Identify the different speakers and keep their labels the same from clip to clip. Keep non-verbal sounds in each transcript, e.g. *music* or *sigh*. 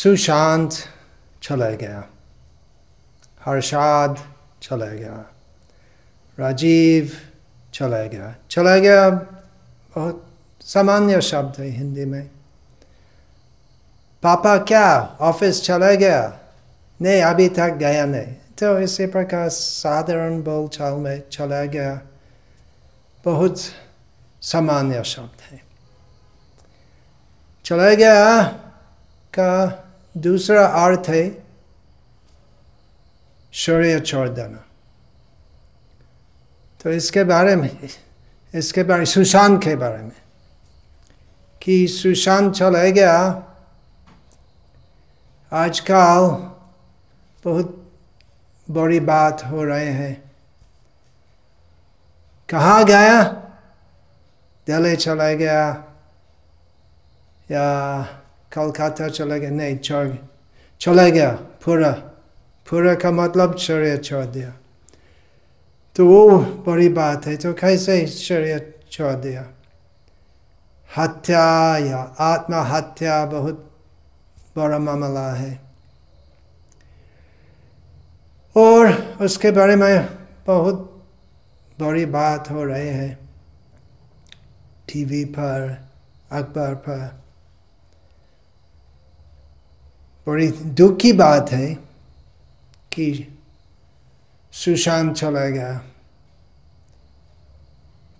Speaker 1: सुशांत चला गया हर्षाद चला गया राजीव चला गया चला गया बहुत सामान्य शब्द है हिंदी में पापा क्या ऑफ़िस चला गया नहीं अभी तक गया नहीं तो इसी प्रकार साधारण बोल चाल में चला गया बहुत सामान्य शब्द है चला गया का दूसरा अर्थ है शरीर छोड़ देना तो इसके बारे में, इसके बारे, सुशांत के बारे में, कि सुशांत चला गया, आजकल बहुत बड़ी बात हो रहे हैं। कहाँ गया? दिल्ली चला गया, या कलकत्ता चला गया नहीं छोड़ चला गया पूरा पूरा का मतलब शरीर छोड़ दिया तो वो बड़ी बात है तो कैसे शरीर छोड़ दिया हत्या या आत्महत्या बहुत बड़ा मामला है और उसके बारे में बहुत बड़ी बात हो रही है टीवी पर अखबार पर बड़ी दुख की बात है कि सुशांत चला गया।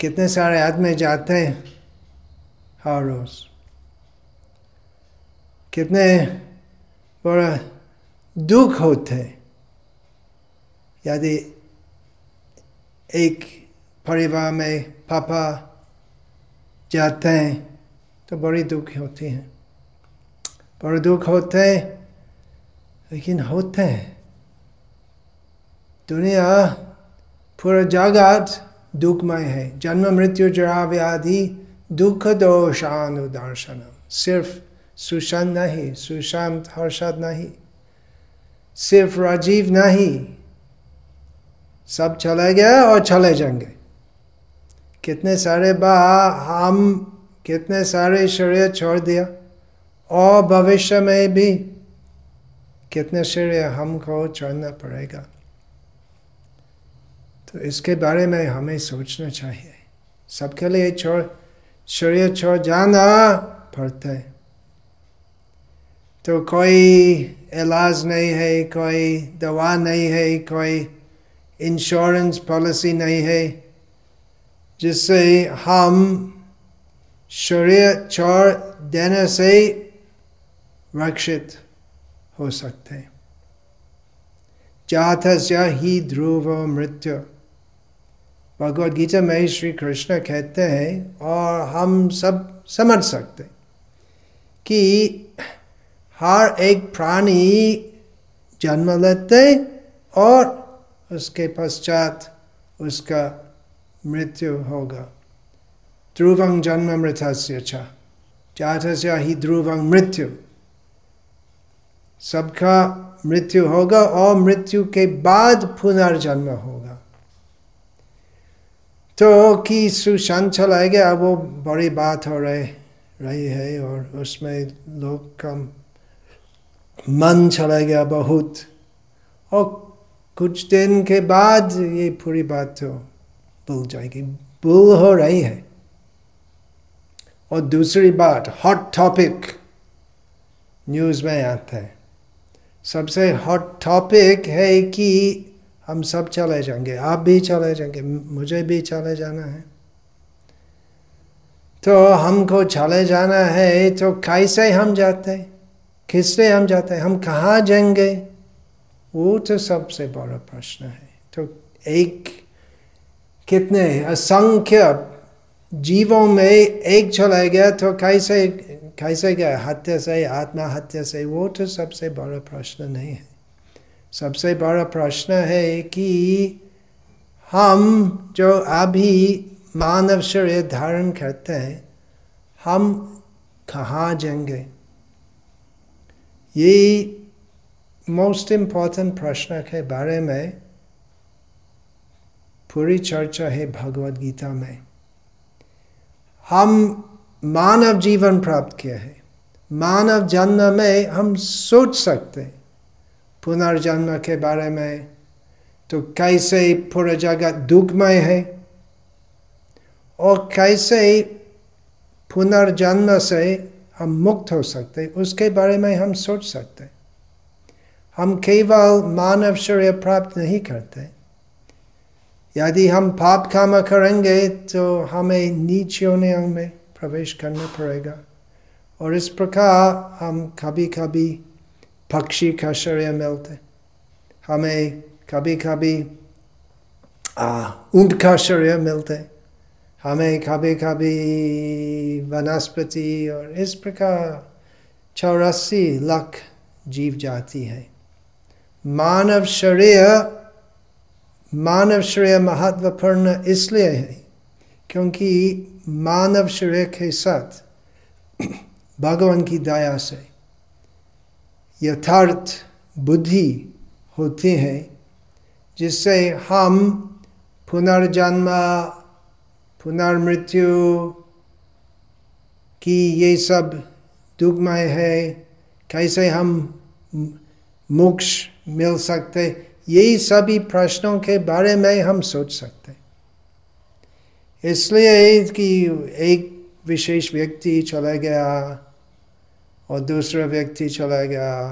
Speaker 1: कितने सारे आदमी जाते हैं हर रोज। कितने बड़ा दुख होते यदि एक परिवार में पापा जाते हैं तो बड़ी दुख होती हैं। बड़े दुख होते हैं लेकिन होते हैं। दुनिया पूरा जगत दुखमय है। जन्म, मृत्यु जरा व्याधि दुख दोषानुदर्शनम सिर्फ़ सुशांत नहीं, सुशांत हर्षद नहीं। सिर्फ़ राजीव नहीं। सब चले गए और चले जाएँगे। कितने सारे बा हम कितने सारे शरीर छोड़ दिया। और भविष्य में भी कितने शरीर हमको छोड़ना पड़ेगा। तो इसके बारे में हमें सोचना चाहिए। सबके लिए छोड़ शरीर छोड़ जाना पड़ता है। तो कोई इलाज नहीं है, कोई दवा नहीं है, कोई इंश्योरेंस पॉलिसी नहीं है, जिससे हम शरीर छोड़ देने से रक्षित। हो सकते हैं। जात ही ध्रुव मृत्यु। भगवद गीता में श्री कृष्ण कहते हैं, और हम सब समझ सकते कि हर एक प्राणी जन्म लेते और उसके पश्चात उसका मृत्यु होगा। ध्रुवंग जन्म मृतस्य छ जातस्य ही ध्रुवंग मृत्यु। सबका मृत्यु होगा और मृत्यु के बाद पुनर्जन्म होगा। तो कि सुशांत चलाएगा वो बड़ी बात हो रही रही है और उसमें लोग का मन चला गया बहुत। और कुछ दिन के बाद ये पूरी बात तो भूल जाएगी, भूल हो रही है। और दूसरी बात हॉट टॉपिक न्यूज़ में आता है। सबसे हॉट टॉपिक है कि हम सब चले जाएँगे, आप भी चले जाएँगे, मुझे भी चले जाना है। तो हमको चले जाना है तो कैसे हम जाते, किससे हम जाते, हम कहाँ जाएँगे? वो तो सबसे बड़ा प्रश्न है। तो एक कितने, असंख्य जीवों में एक चला गया तो कैसे कैसे गया? हत्या से, आत्महत्या से? वो तो सबसे बड़ा प्रश्न नहीं है। सबसे बड़ा प्रश्न है कि हम जो अभी मानव शरीर धारण करते हैं, हम कहाँ जाएँगे? ये मोस्ट इंपॉर्टेंट प्रश्न के बारे में पूरी चर्चा है भगवत गीता में। हम मानव जीवन प्राप्त किया है। मानव जन्म में हम सोच सकते पुनर्जन्म के बारे में तो कैसे पूरा जगत दुखमय है और कैसे पुनर्जन्म से हम मुक्त हो सकते उसके बारे में हम सोच सकते हम केवल मानव शरीर प्राप्त नहीं करते यदि हम पाप काम करेंगे तो हमें नीच योनियों में प्रवेश करना पड़ेगा। और इस प्रकार हम कभी कभी पक्षी का शरीर मिलते। हमें कभी कभी ऊँट का शरीर मिलते। हमें कभी कभी वनस्पति और इस प्रकार चौरासी लाख जीव जाती है। मानव शरीर मानव श्रेय महत्वपूर्ण इसलिए है क्योंकि मानव श्रेय के साथ *clears throat* भगवान की दया से यथार्थ बुद्धि होती है, जिससे हम पुनर्जन्म, पुनर्मृत्यु की ये सब दुखमय है, कैसे हम मोक्ष मिल सकते यही सभी प्रश्नों के बारे में हम सोच सकते हैं। इसलिए कि एक विशेष व्यक्ति चला गया और दूसरा व्यक्ति चला गया,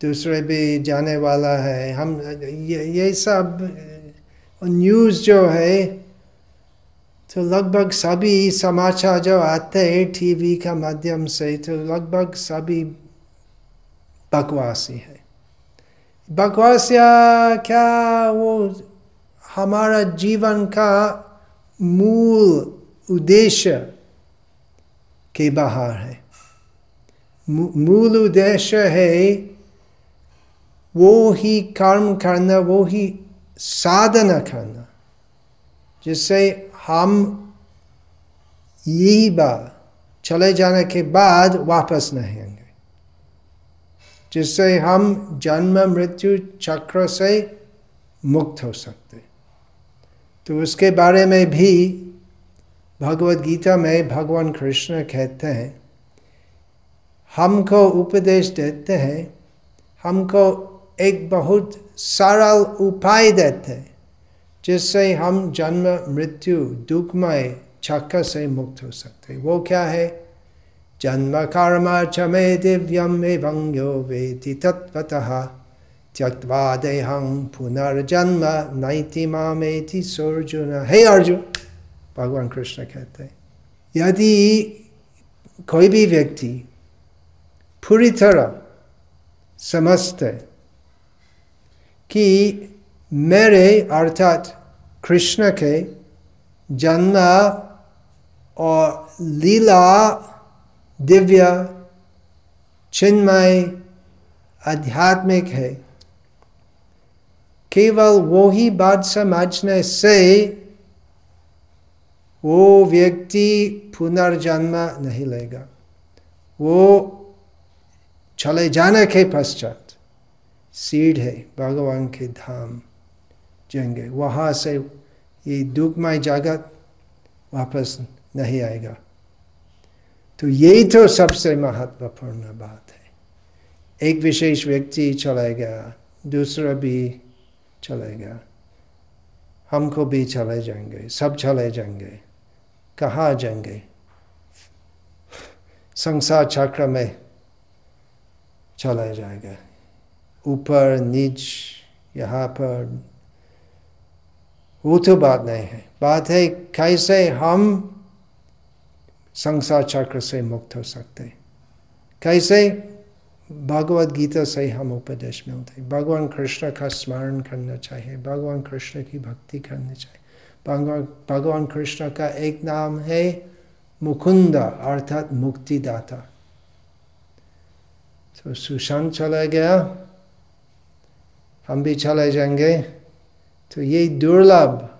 Speaker 1: दूसरे भी जाने वाला है। हम, ये ये सब, न्यूज़ जो है तो लगभग सभी समाचार जो आते हैं टीवी का माध्यम से तो लगभग सभी बकवासी है। बकवास क्या वो हमारा जीवन का मूल उद्देश्य के बाहर है मूल उद्देश्य है वो ही कर्म करना वो ही साधना करना जिससे हम यही बात चले जाने के बाद वापस नहीं जिससे हम जन्म, मृत्यु चक्र से मुक्त हो सकते। तो उसके बारे में भी भगवत गीता में भगवान कृष्ण कहते हैं, हमको उपदेश देते हैं, हमको एक बहुत सरल उपाय देते हैं, जिससे हम जन्म, मृत्यु, दुखमय चक्कर से मुक्त हो सकते वो क्या है? जन्म कर्म च मे दिव्यम एवं यो वेति तत्वतः त्यक्वा देहं पुनर्जन्म नैति मामेति सोर्जुन हे अर्जुन, भगवान कृष्ण कहते हैं, यदि कोई भी व्यक्ति पूरी तरह समझते कि मेरे अर्थात कृष्ण के जन्म और लीला दिव्य, चिन्मय आध्यात्मिक है। केवल वो ही बात समझने से वो व्यक्ति पुनर्जन्म नहीं लेगा। वो चले जाने के पश्चात सीढ़ है भगवान के धाम जाएँगे। वहाँ से ये दुखमय जगत वापस नहीं आएगा। तो यही तो सबसे महत्वपूर्ण बात है। एक विशेष व्यक्ति चला गया दूसरा भी चलेगा। हमको भी चले जाएँगे, सब चले जाएँगे। कहाँ जाएँगे? संसार चक्र में चला जाएगा। ऊपर, नीच, यहाँ पर। वो तो बात नहीं है। बात है कैसे हम संसार चक्र से मुक्त हो सकते कैसे? भगवत गीता से हम उपदेश मिलते भगवान कृष्ण का स्मरण करना चाहिए, भगवान कृष्ण की भक्ति करनी चाहिए। भगवान भगवान कृष्ण का एक नाम है मुकुंद, अर्थात मुक्तिदाता। तो सुशांत चला गया, हम भी चले जाएँगे। तो ये दुर्लभ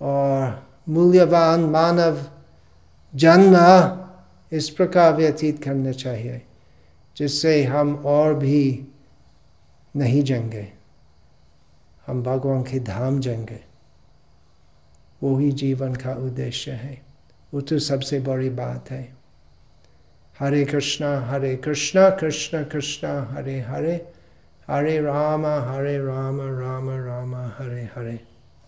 Speaker 1: और मूल्यवान मानव जन्म इस प्रकार व्यतीत करना चाहिए, जिससे हम और भी नहीं जाएँगे हम भगवान के धाम जाएँगे वो ही जीवन का उद्देश्य है। वो तो सबसे बड़ी बात है। हरे कृष्णा हरे कृष्णा, कृष्ण, कृष्णा, हरे हरे। हरे राम हरे राम राम राम, हरे हरे।